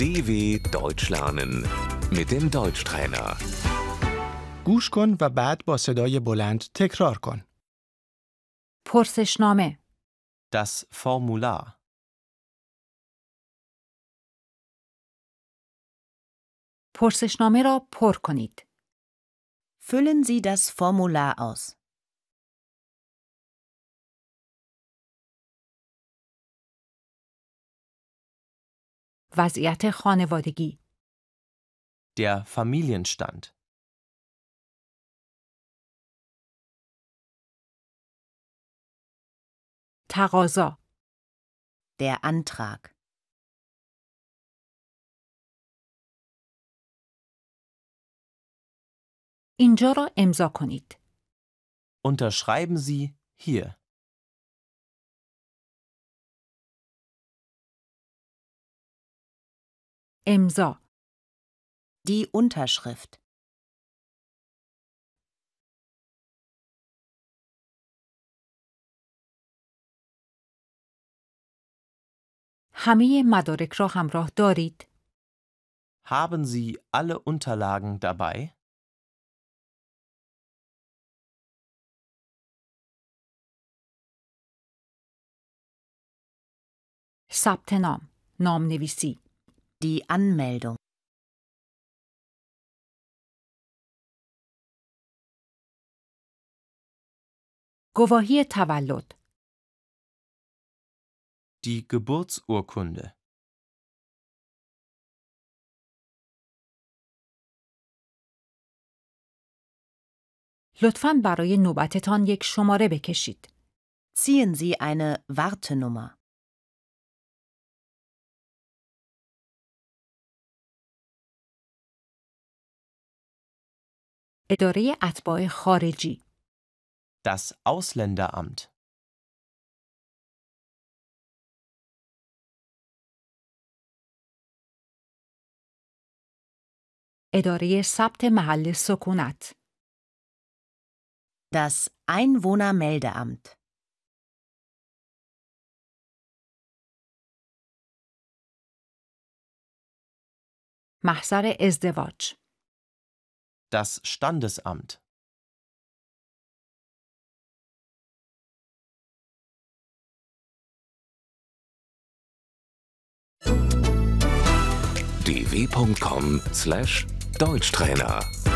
DW Deutsch lernen mit dem Deutschtrainer. گوش کن و بعد با صدای بلند تکرار کن. پرسشنامه Das Formular. پرسشنامه را پر کنید. Füllen Sie das Formular aus. وضعیت خانوادگی Der Familienstand. تقاضا Der Antrag. اینجا را امضا کنید. Unterschreiben Sie hier. امضا Die Unterschrift. همه مدارک را همراه دارید. Haben Sie alle Unterlagen dabei? ثبت نام نام نویسی Die Anmeldung. گواهی تولد Die Geburtsurkunde. لطفاً برای نوبتتان یک شماره بکشید. Ziehen Sie eine Wartenummer. اداره اتباع خارجی Das Ausländeramt. اداره ثبت محل سکونت Das Einwohnermeldeamt. محضر ازدواج das Standesamt. dw.com/deutschtrainer